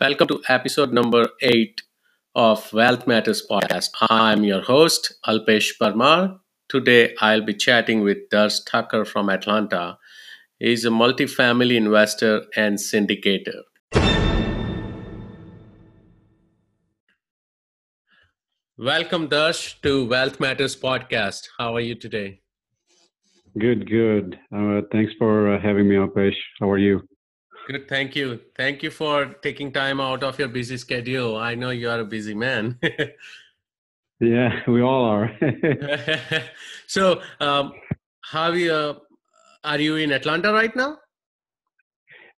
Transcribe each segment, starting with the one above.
Welcome to episode number eight of Wealth Matters podcast. I'm your host, Alpesh Parmar. Today, I'll be chatting with Darsh Tucker from Atlanta. He's a multifamily investor and syndicator. Welcome, Darsh, to Wealth Matters podcast. How are you today? Good, good. Uh, thanks for uh, having me, Alpesh. How are you? Good, thank you. Thank you for taking time out of your busy schedule. I know you are a busy man. yeah, we all are. so, um, how you, uh, are you in Atlanta right now?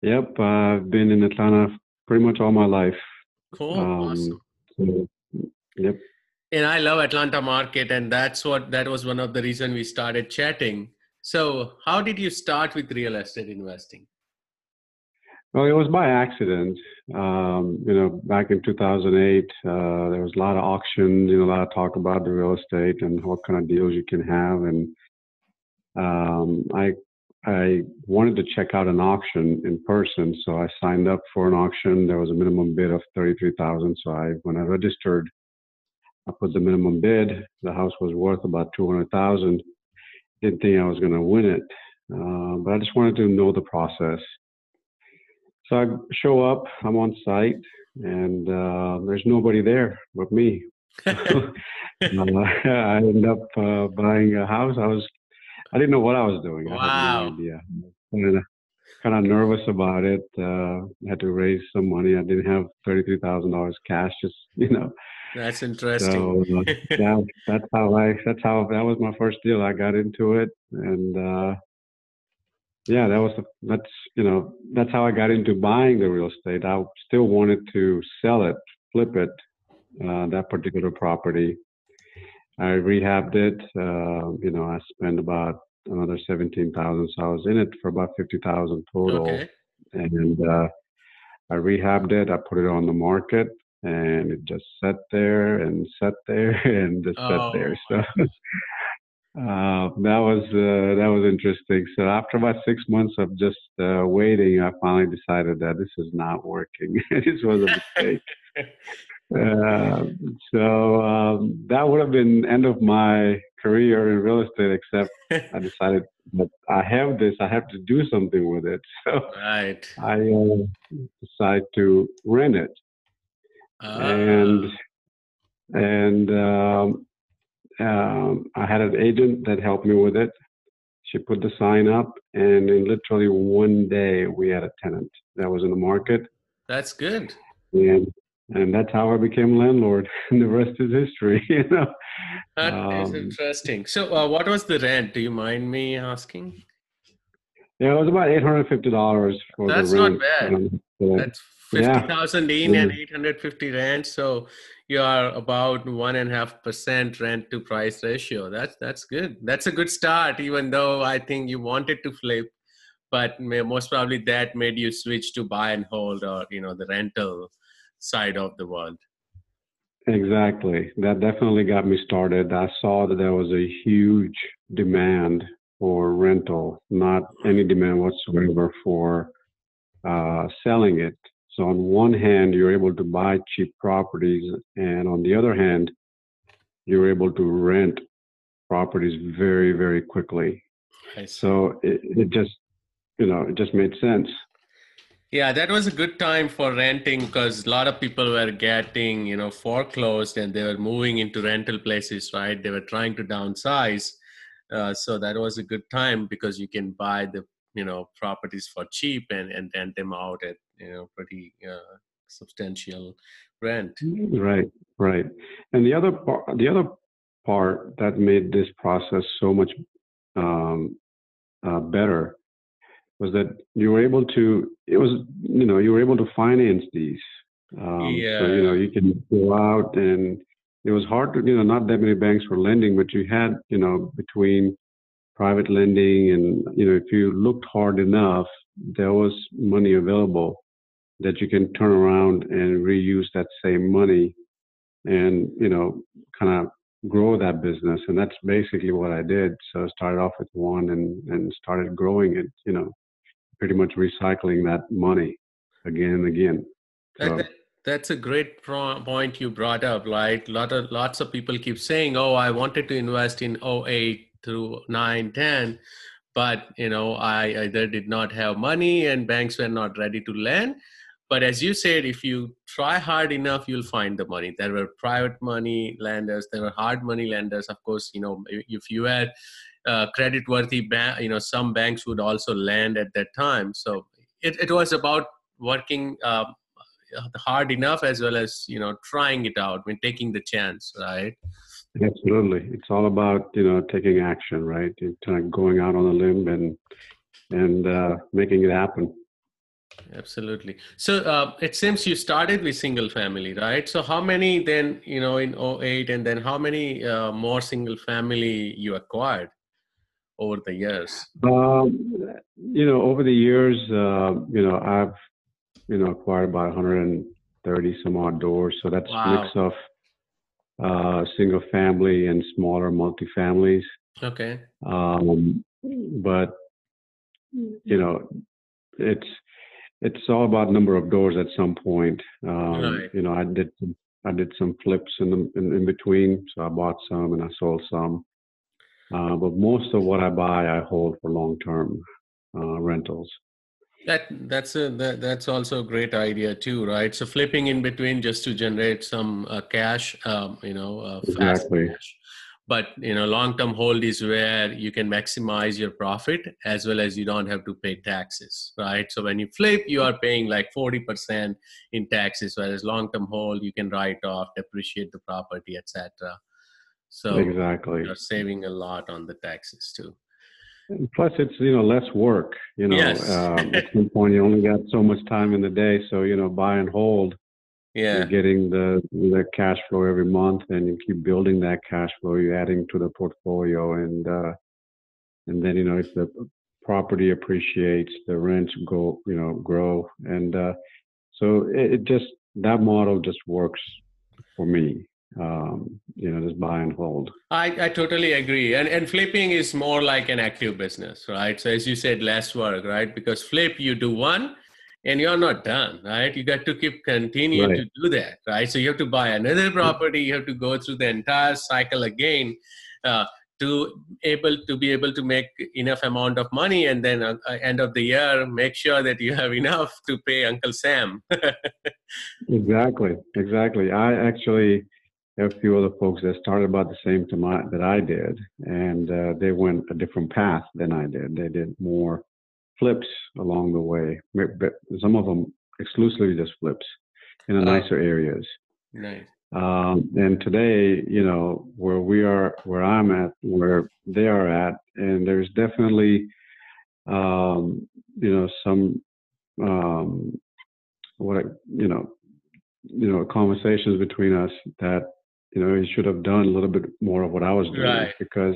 Yep, I've been in Atlanta pretty much all my life. Cool, um, awesome. So, yep. And I love Atlanta market, and that's what that was one of the reason we started chatting. So, how did you start with real estate investing? Well, it was by accident. Um, you know, back in 2008, uh, there was a lot of auctions, you know, a lot of talk about the real estate and what kind of deals you can have. And um, I I wanted to check out an auction in person, so I signed up for an auction. There was a minimum bid of 33,000. So I, when I registered, I put the minimum bid. The house was worth about 200,000. Didn't think I was going to win it, uh, but I just wanted to know the process. So I show up, I'm on site, and uh, there's nobody there but me. uh, I end up uh, buying a house. I was, I didn't know what I was doing. Wow. I had no idea. Kind of, nervous about it. Uh, had to raise some money. I didn't have thirty-three thousand dollars cash. Just you know. That's interesting. So uh, that, that's how I. That's how that was my first deal. I got into it, and uh, yeah, that was the, that's you know that's how I got into buying the real estate. I still wanted to sell it, flip it, uh, that particular property. I rehabbed it. Uh, you know, I spent about another seventeen thousand, so I was in it for about fifty thousand total. Okay. And uh, I rehabbed it. I put it on the market, and it just sat there and sat there and just Oh, sat there. So uh, that was uh, that was interesting. So after about six months of just uh, waiting, I finally decided that this is not working. this was a mistake. Uh, so um, that would have been end of my career in real estate. Except I decided that I have this, I have to do something with it. So right. I uh, decided to rent it, and Ah, and um, um, I had an agent that helped me with it. She put the sign up, and in literally one day, we had a tenant that was in the market, that's good. and and that's how I became landlord. And the rest is history, you know. That is Um, interesting. So, uh, what was the rent? Do you mind me asking? Yeah, it was about eight hundred fifty dollars for That's the not rent. bad. Um, so, That's Yeah. fifty thousand in and eight hundred fifty rent. So you are about one and a half percent rent to price ratio. That's that's good. That's a good start. Even though I think you wanted to flip, but may, most probably that made you switch to buy and hold or you know the rental side of the world. Exactly. That definitely got me started. I saw that there was a huge demand for rental, not any demand whatsoever for uh, selling it. So, on one hand, you're able to buy cheap properties, and on the other hand, you're able to rent properties very, very quickly. So, it, it just, you know, it just made sense. Yeah, that was a good time for renting because a lot of people were getting, you know, foreclosed and they were moving into rental places, right? They were trying to downsize. Uh, so that was a good time because you can buy the, you know, properties for cheap and, and rent them out at, you know, pretty uh, substantial rent. Right, right. And the other part, the other part that made this process so much um, uh, better was that you were able to. It was you know you were able to finance these. Um, So you know you can go out and it was hard to you know not that many banks were lending, but you had you know between private lending and you know if you looked hard enough, there was money available that you can turn around and reuse that same money and you know kind of grow that business and that's basically what i did so i started off with one and and started growing it you know pretty much recycling that money again and again So. That, that's a great point you brought up. Right, lot of lots of people keep saying, "Oh, I wanted to invest in 08 through 9, 10, but you know, I either did not have money and banks were not ready to lend." But as you said, if you try hard enough, you'll find the money. There were private money lenders, there were hard money lenders. Of course, you know, if you had uh, credit-worthy bank, you know, some banks would also lend at that time. So it, it was about working uh, hard enough as well as you know trying it out when taking the chance, right? Absolutely, it's all about you know taking action, right? kind of going out on a limb and and uh, making it happen. Absolutely. So uh, it seems you started with single family, right? So how many then, you know, in 08 and then how many uh, more single family you acquired over the years? Um, you know, over the years, uh, you know, I've, you know, acquired about 130 some odd doors. So that's wow. a mix of uh, single family and smaller multifamilies. Okay. Um, but, you know, it's, it's all about number of doors at some point. Um, right. You know, I did I did some flips in, the, in, in between, so I bought some and I sold some. Uh, but most of what I buy, I hold for long term uh, rentals. That that's a that, that's also a great idea too, right? So flipping in between just to generate some uh, cash, um, you know, uh, exactly. Cash but you know long term hold is where you can maximize your profit as well as you don't have to pay taxes right? So when you flip you are paying like 40% in taxes whereas long term hold you can write off depreciate the property etc so exactly. you're saving a lot on the taxes too. Plus it's you know less work you know yes. um, at some point you only got so much time in the day so you know buy and hold yeah you're getting the the cash flow every month and you keep building that cash flow you're adding to the portfolio and uh and then you know if the property appreciates the rents go you know grow and uh so it, it just that model just works for me um, you know, just buy and hold. I, I totally agree. And and flipping is more like an active business, right? So as you said, less work, right? Because flip, you do one, and you're not done right? You got to keep continue right. to do that right? So you have to buy another property. You have to go through the entire cycle again uh, to able to be able to make enough amount of money and then uh, uh end of the year make sure that you have enough to pay uncle sam. Exactly exactly. I actually have a few other folks that started about the same time that i did and uh, they went a different path than i did. They did more flips along the way. But some of them exclusively just flips in the oh. nicer areas. Nice. Um, and today, you know, where we are, where I'm at, where they are at, and there's definitely, um, you know, some, um, what I, you know, you know, conversations between us that, you know, he should have done a little bit more of what I was doing right. because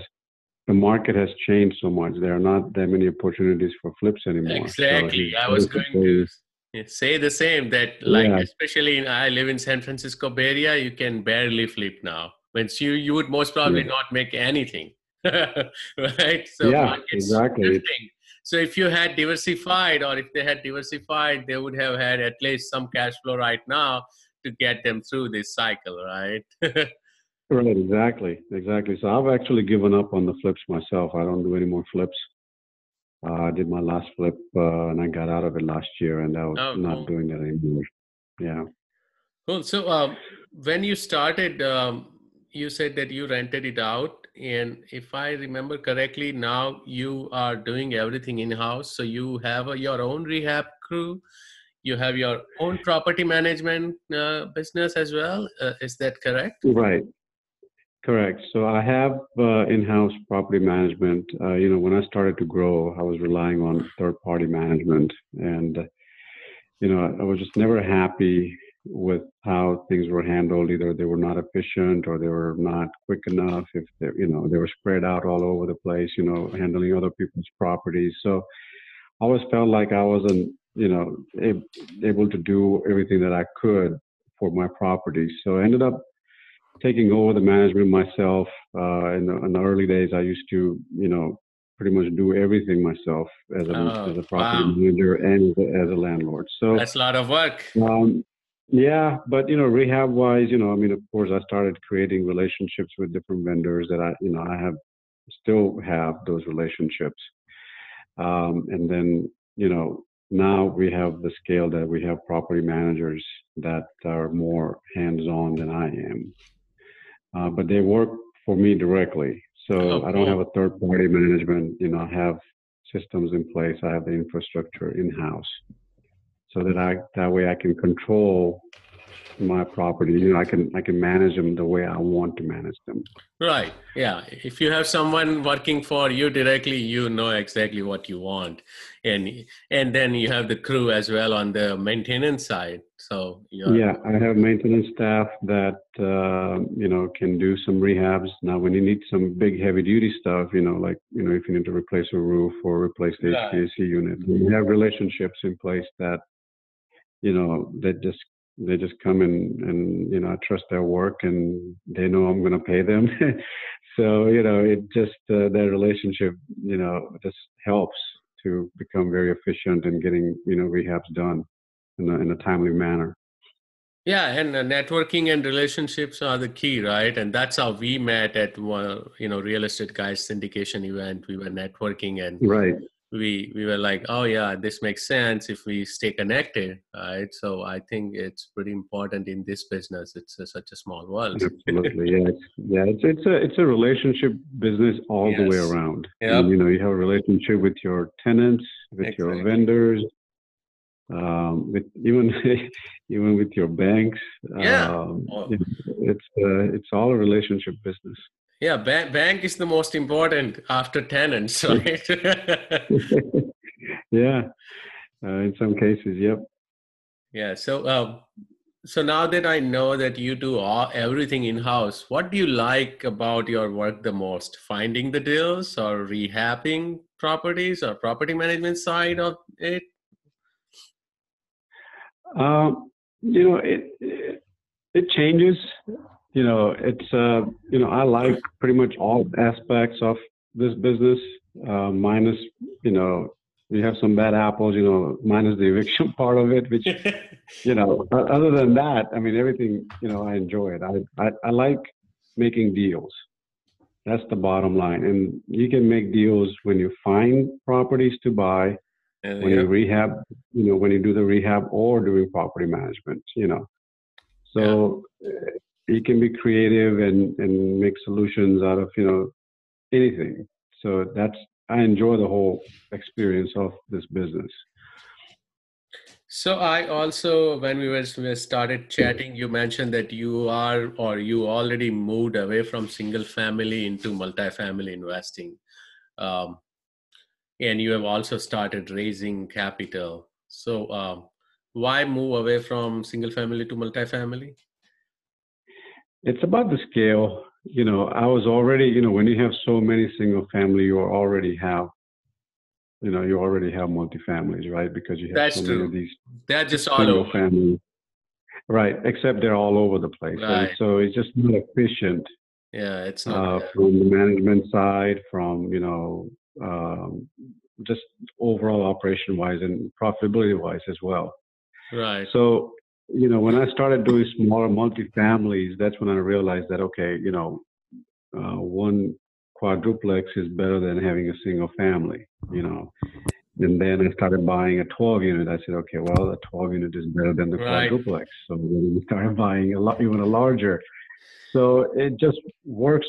the market has changed so much. There are not that many opportunities for flips anymore. Exactly. So I was going to say the same that like yeah. especially in, I live in San Francisco Bay Area, you can barely flip now. When you you would most probably yeah. not make anything. right? So yeah, exactly. So if you had diversified or if they had diversified, they would have had at least some cash flow right now to get them through this cycle, right? Right, exactly, exactly. So I've actually given up on the flips myself. I don't do any more flips. Uh, I did my last flip uh, and I got out of it last year, and I was oh, not cool. doing that anymore. Yeah. Cool. So um, when you started, um, you said that you rented it out, and if I remember correctly, now you are doing everything in house. So you have a, your own rehab crew. You have your own property management uh, business as well. Uh, is that correct? Right. Correct. So I have uh, in-house property management. Uh, you know, when I started to grow, I was relying on third-party management, and you know, I was just never happy with how things were handled. Either they were not efficient, or they were not quick enough. If they, you know, they were spread out all over the place. You know, handling other people's properties. So I always felt like I wasn't, you know, able to do everything that I could for my properties. So I ended up taking over the management myself. Uh, in, the, in the early days, I used to, you know, pretty much do everything myself as a, oh, as a property wow. manager and as a, as a, landlord. So that's a lot of work. Um, Yeah, but you know, rehab wise, you know, I mean, of course, I started creating relationships with different vendors that I, you know, I have still have those relationships. Um, and then, you know, now we have the scale that we have property managers that are more hands-on than I am. Uh, but they work for me directly. So oh, I don't have a third party management, you know, I have systems in place. I have the infrastructure in house so that I that way I can control my property. You know, I can I can manage them the way I want to manage them. Right. Yeah. If you have someone working for you directly, you know exactly what you want, and and then you have the crew as well on the maintenance side. So yeah, I have maintenance staff that uh, you know can do some rehabs. Now, when you need some big heavy duty stuff, you know, like you know if you need to replace a roof or replace the HVAC unit, we have relationships in place that you know that just they just come and and you know I trust their work and they know I'm going to pay them. so you know it just uh, that relationship you know just helps to become very efficient in getting you know rehabs done in a, in a timely manner. Yeah, and uh, networking and relationships are the key, right? And that's how we met at one, you know, real estate guys syndication event. We were networking and right we we were like oh yeah this makes sense if we stay connected right so i think it's pretty important in this business it's a, such a small world absolutely yeah it's, yeah it's it's a it's a relationship business all yes. the way around yep. you know you have a relationship with your tenants with exactly. your vendors um, with even even with your banks yeah um, oh. it's uh, it's all a relationship business yeah, bank, bank is the most important after tenants, right? yeah, uh, in some cases, yep. Yeah. So, uh, so now that I know that you do all, everything in house, what do you like about your work the most? Finding the deals, or rehabbing properties, or property management side of it? Um, you know, it, it it changes you know, it's uh, you know, I like pretty much all aspects of this business, uh, minus you know, we have some bad apples, you know, minus the eviction part of it, which you know, other than that, I mean, everything, you know, I enjoy it. I I, I like making deals. That's the bottom line, and you can make deals when you find properties to buy. when you rehab, you know, when you do the rehab or doing property management, you know. So yeah you can be creative and, and make solutions out of you know anything. So that's i enjoy the whole experience of this business. So i also when we were we started chatting you mentioned that you are or you already moved away from single family into multifamily investing. Um, and you have also started raising capital. So um, why move away from single family to multifamily it's about the scale. You know, I was already, you know, when you have so many single family, you already have, you know, you already have multifamilies, right? Because you have That's so true. many of these They're just all over. Families. Right, except they're all over the place. Right. so it's just not efficient. Yeah, it's not. Uh, from the management side, from, you know, um, just overall operation wise and profitability wise as well. Right. So you know, when I started doing smaller multi-families, that's when I realized that okay, you know, uh, one quadruplex is better than having a single family. You know, and then I started buying a 12 unit. I said, okay, well, a 12 unit is better than the right. quadruplex. So then we started buying a lot, even a larger. So it just works,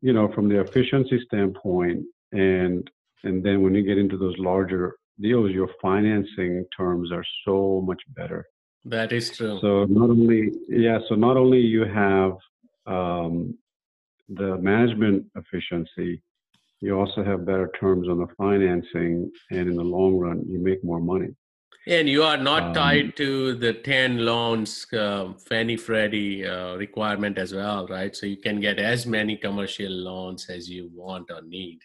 you know, from the efficiency standpoint, and and then when you get into those larger deals, your financing terms are so much better. That is true. So not only yeah, so not only you have um, the management efficiency, you also have better terms on the financing, and in the long run, you make more money. And you are not um, tied to the 10 loans, uh, Fannie Freddie uh, requirement as well, right? So you can get as many commercial loans as you want or need.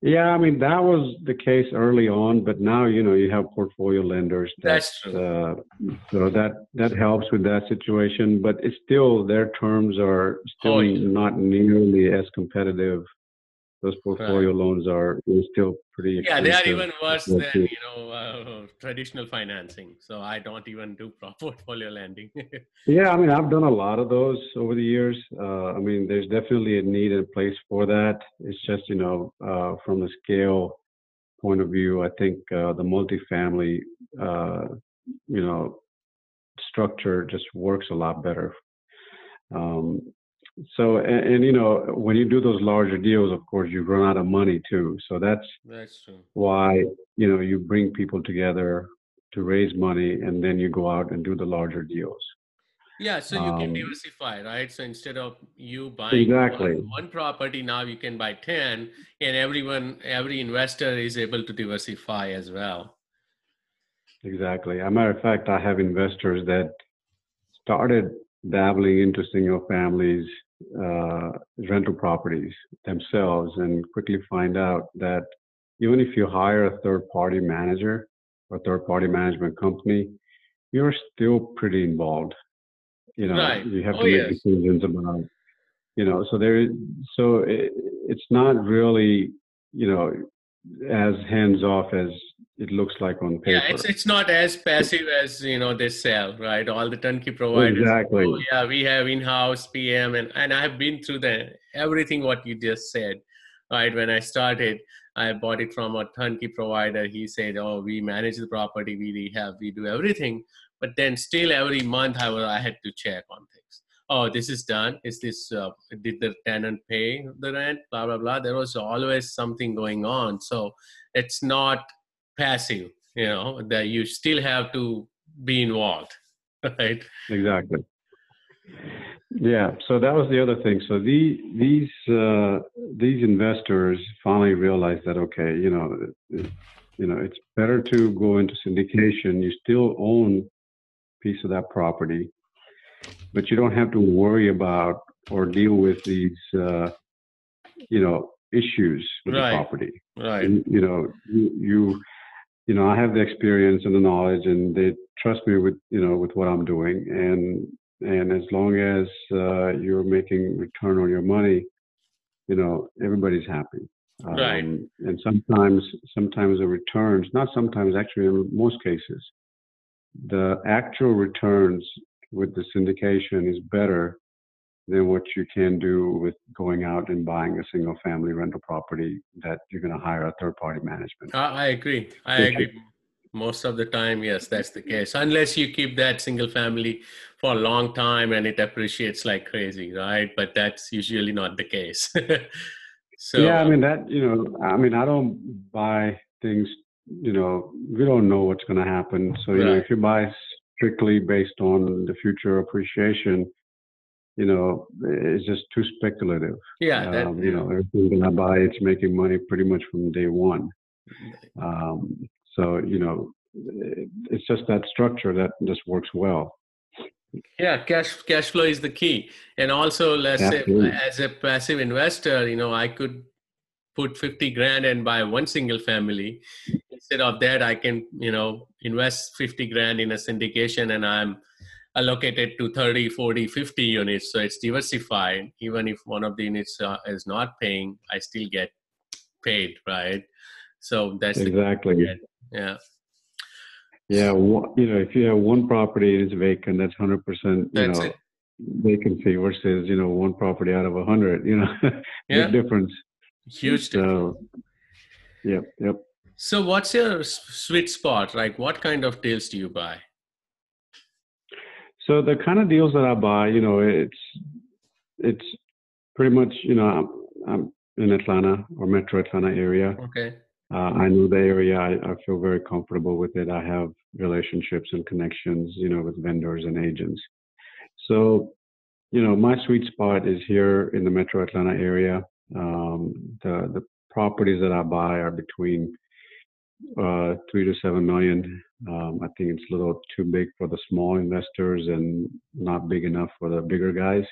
Yeah, I mean that was the case early on, but now you know you have portfolio lenders. That, That's true. Uh, so that that helps with that situation, but it's still their terms are still oh, yeah. not nearly as competitive those portfolio right. loans are still pretty yeah they are even worse than you know uh, traditional financing so i don't even do portfolio lending. Yeah i mean i've done a lot of those over the years. Uh, i mean there's definitely a need and place for that. It's just you know uh, from the scale point of view i think uh, the multifamily uh, you know structure just works a lot better. Um, so and, and, you know when you do those larger deals of course you run out of money too. So that's that's true. why you know you bring people together to raise money and then you go out and do the larger deals. Yeah so you um, can diversify right? So instead of you buying exactly. one, one, property now you can buy 10 and everyone every investor is able to diversify as well. Exactly. As a matter of fact i have investors that started dabbling into single families uh, rental properties themselves and quickly find out that even if you hire a third party manager or third party management company, you're still pretty involved. You know, right. you have oh, to make yes. decisions about, you know, so there, so it, it's not really, you know, as hands off as it looks like on paper. Yeah, it's it's not as passive as you know they sell, right? All the turnkey providers. Exactly. Oh, yeah, we have in-house PM, and and I have been through the everything what you just said, right? When I started, I bought it from a turnkey provider. He said, "Oh, we manage the property, we have, we do everything." But then still, every month, I was I had to check on things. Oh, this is done. Is this uh, did the tenant pay the rent? Blah blah blah. There was always something going on, so it's not passive you know that you still have to be involved right exactly yeah so that was the other thing so the, these uh, these investors finally realized that okay you know it, you know it's better to go into syndication you still own piece of that property but you don't have to worry about or deal with these uh, you know issues with right. the property right and, you know you, you you know, I have the experience and the knowledge, and they trust me with you know with what I'm doing, and and as long as uh, you're making return on your money, you know, everybody's happy. Um, right. And sometimes, sometimes the returns, not sometimes, actually, in most cases, the actual returns with the syndication is better than what you can do with going out and buying a single family rental property that you're going to hire a third party management. I agree. I agree. Most of the time, yes, that's the case. Unless you keep that single family for a long time and it appreciates like crazy, right? But that's usually not the case. so yeah, I mean that you know, I mean I don't buy things. You know, we don't know what's going to happen. So you right. know, if you buy strictly based on the future appreciation, you know, it's just too speculative. Yeah. That, um, you know, everything that I buy, it's making money pretty much from day one. Um, so, you know, it's just that structure that just works well. Yeah, cash cash flow is the key, and also let's Absolutely. say as a passive investor, you know, I could put fifty grand and buy one single family. Instead of that, I can you know invest fifty grand in a syndication, and I'm allocated to 30 40 50 units. So it's diversified. Even if one of the units uh, is not paying i still get paid right? So that's exactly. Yeah. Yeah. You know if you have one property and it's vacant that's 100% you that's know it. vacancy versus you know one property out of a hundred you know yeah. big difference. Huge difference. So, yep yep so what's your sweet spot like what kind of deals do you buy so the kind of deals that I buy, you know, it's it's pretty much, you know, I'm, I'm in Atlanta or Metro Atlanta area. Okay. Uh, I know the area. I, I, feel very comfortable with it. I have relationships and connections, you know, with vendors and agents. So, you know, my sweet spot is here in the Metro Atlanta area. Um, the the properties that I buy are between uh, three to seven million. Um, I think it's a little too big for the small investors and not big enough for the bigger guys.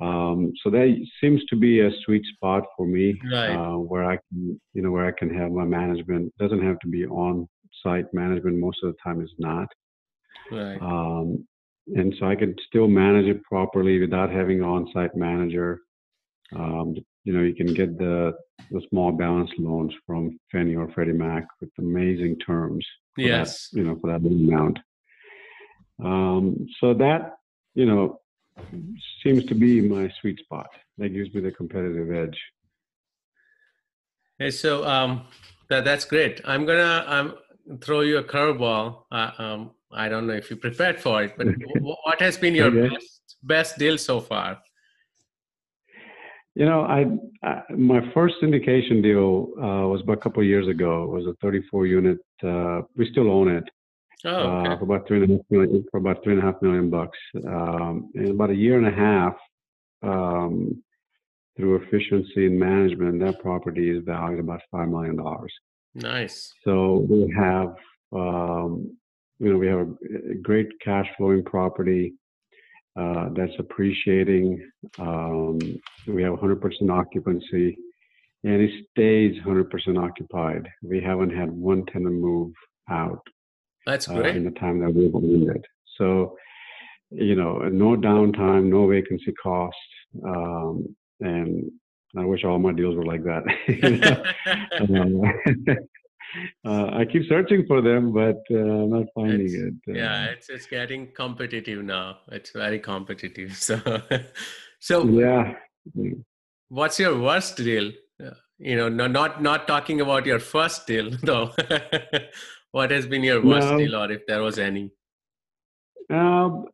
Um, so that seems to be a sweet spot for me, right. uh, where I can, you know, where I can have my management. It doesn't have to be on-site management. Most of the time, it's not. Right. Um, and so I can still manage it properly without having an on-site manager. Um, you know, you can get the the small balance loans from Fannie or Freddie Mac with amazing terms. Yes. That, you know, for that amount. Um, so that, you know, seems to be my sweet spot. That gives me the competitive edge. Hey, so um, that that's great. I'm gonna um, throw you a curveball. Uh, um, I don't know if you prepared for it, but what has been your okay. best best deal so far? You know, I, I my first syndication deal uh, was about a couple of years ago. It was a 34 unit. Uh, we still own it. Oh, okay. uh, for about three and a half million, for about three and a half million bucks. Um, in about a year and a half, um, through efficiency and management, that property is valued about five million dollars. Nice. So we have, um, you know, we have a, a great cash flowing property uh, that's appreciating. Um, we have 100% occupancy, and it stays 100% occupied. We haven't had one tenant move out. That's great. Uh, in the time that we've owned it. So, you know, no downtime, no vacancy cost, um, and I wish all my deals were like that. um, uh, I keep searching for them, but uh, I'm not finding it's, it. Uh, yeah, it's it's getting competitive now. It's very competitive. So, so yeah. What's your worst deal? You know, no, not not talking about your first deal though. what has been your worst no. deal, or if there was any? Um,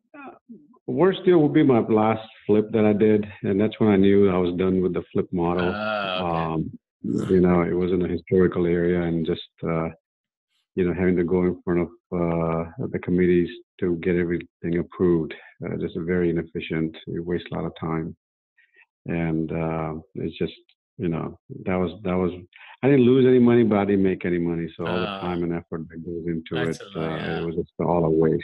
worst deal would be my last flip that I did, and that's when I knew I was done with the flip model. Uh, okay. um, you know, it was in a historical area, and just uh, you know having to go in front of uh, the committees to get everything approved, uh, just very inefficient. It wastes a lot of time, and uh, it's just you know that was that was I didn't lose any money, but I didn't make any money. So all the ah. time and effort that goes into it, uh, yeah. it was just all a waste.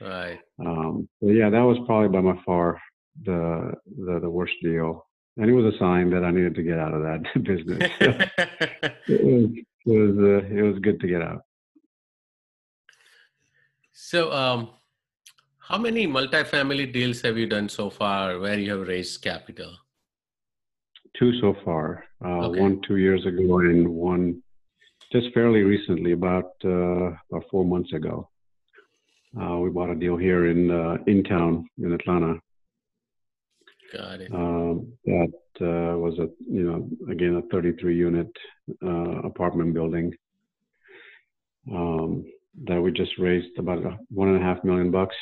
Right. Um, so yeah, that was probably by my far the, the the worst deal, and it was a sign that I needed to get out of that business. it was it was, uh, it was good to get out. So, um, how many multifamily deals have you done so far where you have raised capital? Two so far. Uh, okay. One two years ago, and one just fairly recently, about uh, about four months ago. Uh, we bought a deal here in uh, in town in Atlanta. Got it. Um, that uh, was a you know again a 33 unit uh, apartment building um, that we just raised about one and a half million bucks.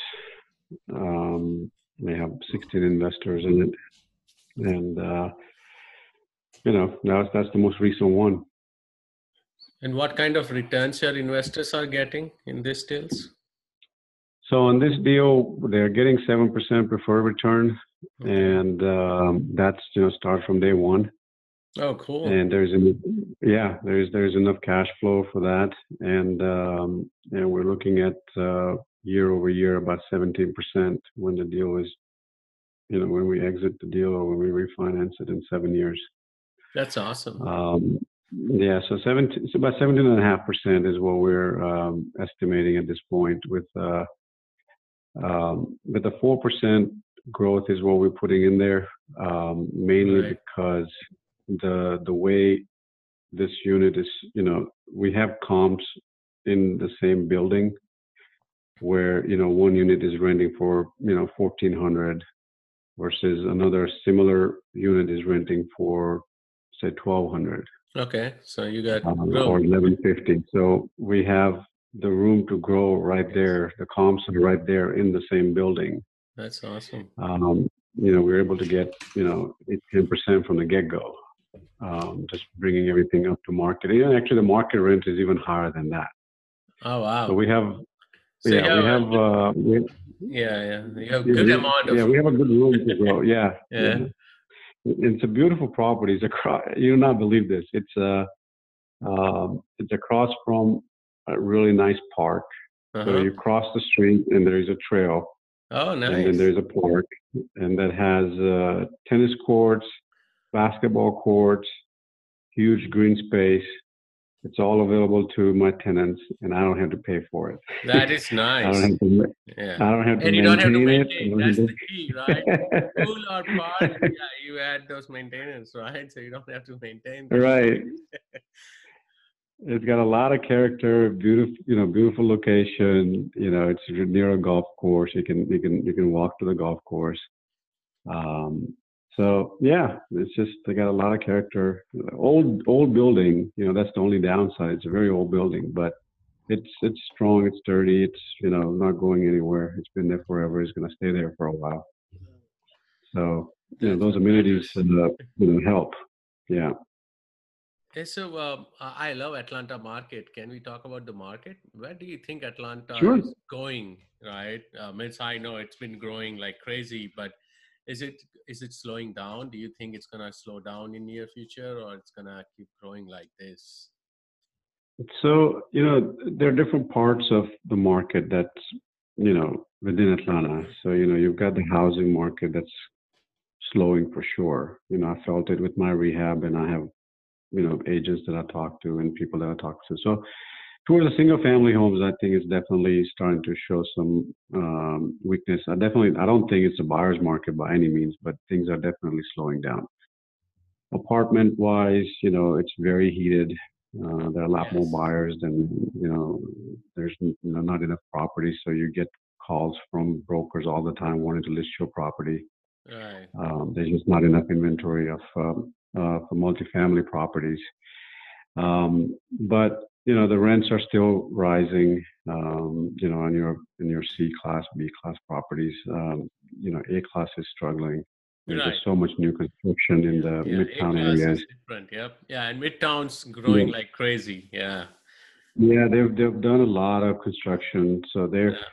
Um, they have 16 investors in it, and uh, you know that's that's the most recent one. And what kind of returns your investors are getting in these deals? So on this deal, they're getting seven percent preferred return. And um, that's you know start from day one. Oh, cool! And there's an, yeah, there's there's enough cash flow for that, and um, and we're looking at uh, year over year about seventeen percent when the deal is, you know, when we exit the deal or when we refinance it in seven years. That's awesome. Um, yeah, so 17, it's about 17.5% is what we're um, estimating at this point with uh, um, but the 4% growth is what we're putting in there, um, mainly right. because the the way this unit is, you know, we have comps in the same building where, you know, one unit is renting for, you know, 1400 versus another similar unit is renting for say 1200 okay so you got um, or 1150 so we have the room to grow right there. The comps are right there in the same building. That's awesome. Um, you know, we are able to get you know 10% from the get go, um, just bringing everything up to market. And actually, the market rent is even higher than that. Oh wow! So we have, so yeah, we have, uh, we, yeah, yeah, you have good yeah, amount of yeah, we have a good room to grow. Yeah, yeah. yeah. It's a beautiful property. It's across. You will not believe this. It's uh, um, it's across from a really nice park. Uh-huh. So you cross the street and there's a trail. Oh, nice. And then there's a park, and that has uh, tennis courts, basketball courts, huge green space, it's all available to my tenants, and I don't have to pay for it. That is nice. I don't have to, yeah. I don't have to And you don't have to maintain it. That's the key, right? Pool or park, yeah, you add those maintenance, right? So you don't have to maintain. them. right. It's got a lot of character, beautiful, you know, beautiful location. You know, it's near a golf course. You can you can you can walk to the golf course. Um, so yeah, it's just they got a lot of character. Old old building, you know, that's the only downside. It's a very old building, but it's it's strong, it's sturdy, it's you know not going anywhere. It's been there forever. It's going to stay there for a while. So you know those amenities uh, you know help. Yeah. Okay, so um, I love Atlanta market. Can we talk about the market? Where do you think Atlanta Sure. is going? Right, um, it's I know it's been growing like crazy, but is it is it slowing down? Do you think it's gonna slow down in near future, or it's gonna keep growing like this? So, you know, there are different parts of the market that's, you know, within Atlanta. So, you know, you've got the housing market that's slowing for sure. You know, I felt it with my rehab and I have, you know, agents that I talk to and people that I talk to. So, towards the single family homes, I think it's definitely starting to show some um, weakness. I definitely, I don't think it's a buyer's market by any means, but things are definitely slowing down. Apartment wise, you know, it's very heated. Uh, there are a lot more buyers than you know. There's you know not enough property, so you get calls from brokers all the time wanting to list your property. Right. Um, there's just not enough inventory of um, for multifamily properties. Um, but you know the rents are still rising. Um, you know on your in your C class, B class properties. Um, you know A class is struggling. There's Right. just so much new construction in the Yeah, midtown areas. different. Yep. Yeah, and Midtown's growing Yeah. like crazy. Yeah. Yeah, they've they've done a lot of construction, so they're Yeah.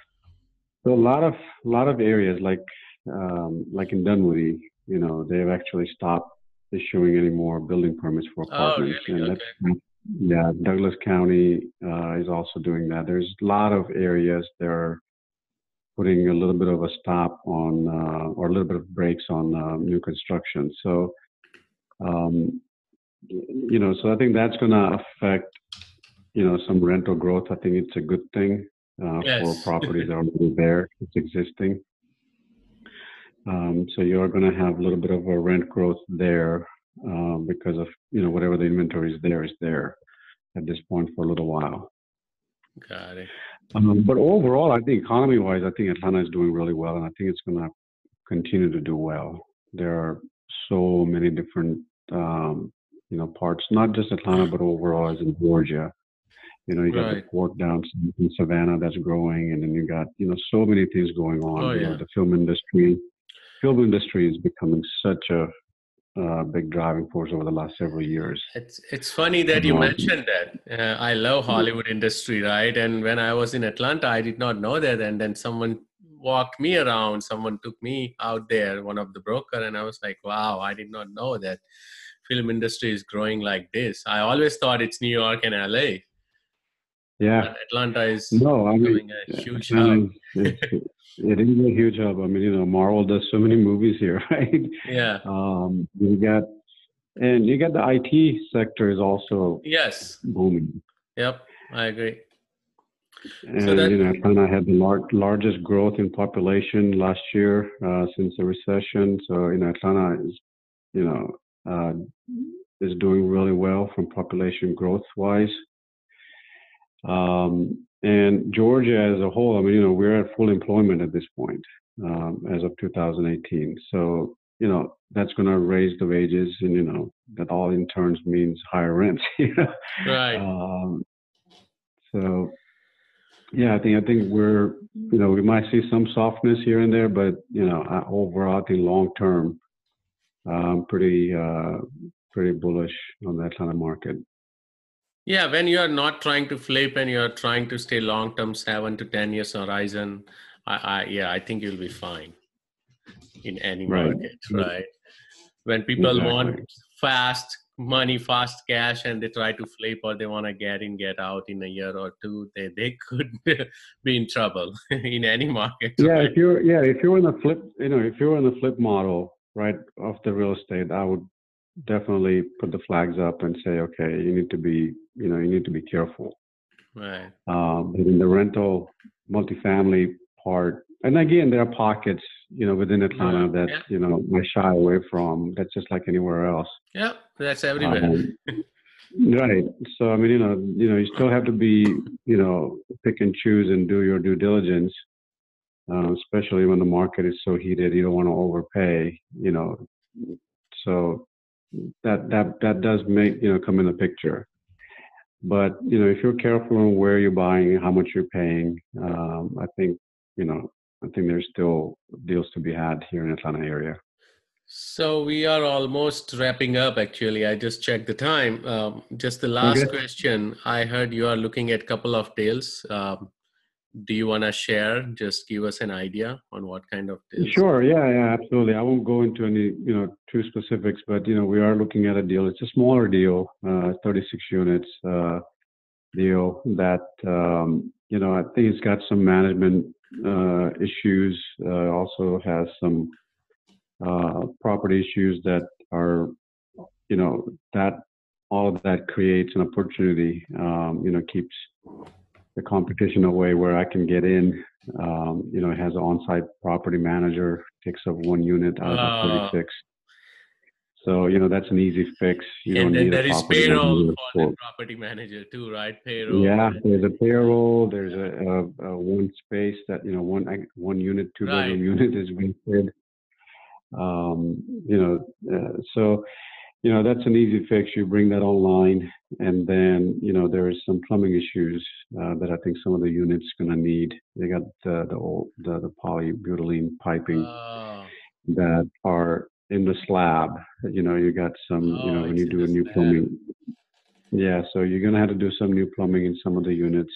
so a lot of a lot of areas like um, like in Dunwoody, you know, they've actually stopped issuing any more building permits for Oh, apartments, really? and Okay. that's yeah, Douglas County uh, is also doing that. There's a lot of areas that are putting a little bit of a stop on uh, or a little bit of brakes on uh, new construction. So, um, you know, so I think that's going to affect you know some rental growth. I think it's a good thing uh, Yes. for properties that are already there. It's existing. Um, so you're going to have a little bit of a rent growth there um, because of you know whatever the inventory is there is there at this point for a little while. Got it. Um, but overall, I think economy-wise, I think Atlanta is doing really well, and I think it's going to continue to do well. There are so many different um, you know parts, not just Atlanta, but overall as in Georgia. You know, you got the Right. port down in Savannah that's growing, and then you got you know so many things going on. Oh, you know, the film industry, film industry is becoming such a uh, big driving force over the last several years. It's it's funny that you mentioned that. Uh, I love Hollywood industry, right? And when I was in Atlanta, I did not know that, and then someone walked me around. Someone took me out there, one of the broker, and I was like, "Wow, I did not know that film industry is growing like this." I always thought it's New York and LA, Yeah. but Atlanta is No, I mean, a huge Atlanta hub. it's- it is a huge hub. I mean, you know, Marvel does so many movies here, right? Yeah. Um, you got, and you got the IT sector is also Yes. booming. Yep. I agree. And that- you know, Atlanta had the lar- largest growth in population last year uh, since the recession. So you know, Atlanta is, you know, uh, is doing really well from population growth wise. Um, and Georgia as a whole, I mean, you know, we're at full employment at this point um, as of 2018. So you know, that's going to raise the wages, and you know, that all in turns means higher rents. You know. Right. Um, so, yeah, I think I think we're you know we might see some softness here and there, but you know I- overall, I think long term, I'm pretty uh, pretty bullish on the Atlanta market. Yeah, when you are not trying to flip and you are trying to stay long term, seven to ten years horizon, I, I yeah, I think you'll be fine in any Right. market, right? When people Exactly. want fast money, fast cash, and they try to flip or they want to get in, get out in a year or two, they they could be in trouble in any market. Yeah, right? if you're yeah if you're in the flip you know if you're in the flip model right of the real estate, I would definitely put the flags up and say, okay, you need to be, you know, you need to be careful. Right. Um, but in the rental multifamily part, and again, there are pockets, you know, within Atlanta Yeah, that yeah. you know I shy away from. That's just like anywhere else. Yeah, that's everywhere. Um, right. So I mean, you know, you know, you still have to be, you know, pick and choose and do your due diligence, uh, especially when the market is so heated. You don't want to overpay, you know. So that that that does make you know come in the picture. But you know, if you're careful on where you're buying, how much you're paying, um, I think you know, I think there's still deals to be had here in Atlanta area. So we are almost wrapping up. Actually, I just checked the time. Um, just the last Okay. question. I heard you are looking at a couple of deals. Um, do you want to share? Just give us an idea on what kind of deals. Sure. Yeah. Yeah. Absolutely. I won't go into any, you know, too specifics, but you know, we are looking at a deal. It's a smaller deal, uh, 36 units uh, deal that, um, you know, I think it's got some management uh, issues. Uh, also has some uh, property issues that are, you know, that all of that creates an opportunity. Um, you know, keeps the competition away where I can get in. Um, you know, it has an on-site property manager, takes up one unit out of the 36. So, you know, that's an easy fix. You and don't then need there a is payroll for the property manager too, right? Payroll. yeah, there's a payroll. There's a, a, a one space that you know one one unit, two Right. bedroom unit is rented. Um, you know, uh, so you know that's an easy fix. You bring that online, and then you know there's some plumbing issues uh, that I think some of the units gonna need. They got the the old the, the polybutylene piping Oh, that are in the slab. You know, you got some. you Oh, know, when you do a new slab. plumbing. Yeah, so you're gonna have to do some new plumbing in some of the units.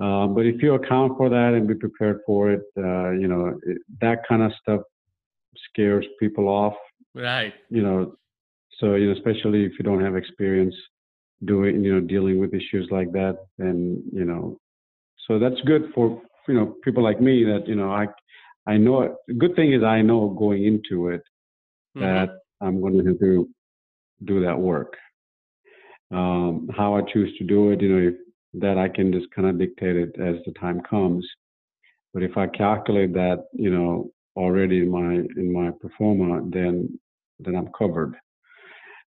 Uh, but if you account for that and be prepared for it, uh, you know it, that kind of stuff scares people off. right. You know, so you know, especially if you don't have experience doing, you know, dealing with issues like that, then you know, so that's good for you know people like me that you know I I know. Good thing is I know going into it Mhm. that I'm going to have to do that work. Um, how I choose to do it, you know, if, that I can just kind of dictate it as the time comes. But if I calculate that, you know, already in my in my performa, then then I'm covered.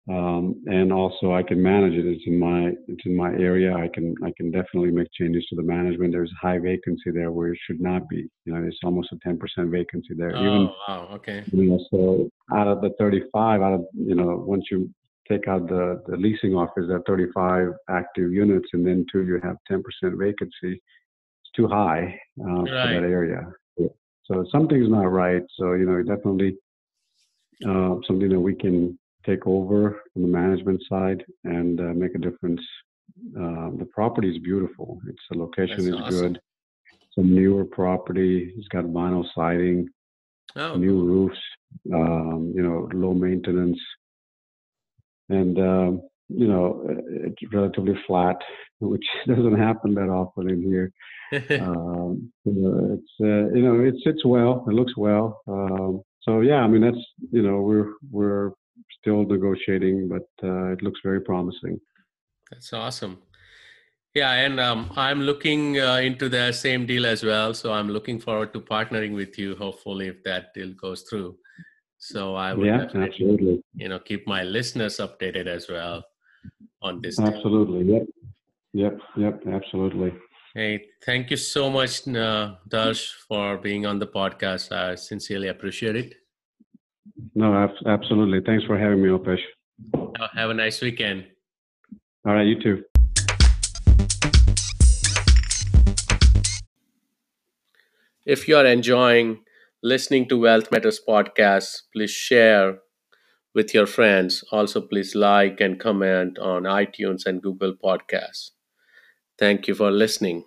Um, and also I can manage it. It's in my it's in my area. I can I can definitely make changes to the management. There's high vacancy there where it should not be. You know, it's almost a 10% vacancy there. Even Oh, wow. Okay. you know, so out of the 35, out of, you know, once you take out the, the leasing office, there are 35 active units, and then two, you have 10% vacancy. It's too high uh, for that area. So something's not right. So, you know, definitely uh, something that we can take over from the management side and uh, make a difference. Uh, the property is beautiful. It's the location That's is awesome. good. It's a newer property. It's got vinyl siding Oh, new roofs, um, you know, low maintenance, and um, you know, it's relatively flat, which doesn't happen that often in here. Um, you know, it's uh, you know, it sits well, it looks well. Um, so yeah, I mean, that's you know, we're we're still negotiating, but uh, it looks very promising. That's awesome. Yeah, and um, I'm looking uh, into the same deal as well. So I'm looking forward to partnering with you. Hopefully, if that deal goes through. So I will Yeah, absolutely, you know, keep my listeners updated as well on this. deal. absolutely, yep, yep, yep, absolutely. Hey, thank you so much, uh, Darsh, for being on the podcast. I sincerely appreciate it. No, absolutely. Thanks for having me, Opesh. Uh, Have a nice weekend. All right, you too. If you are enjoying listening to Wealth Matters podcast, please share with your friends. Also, please like and comment on iTunes and Google Podcasts. Thank you for listening.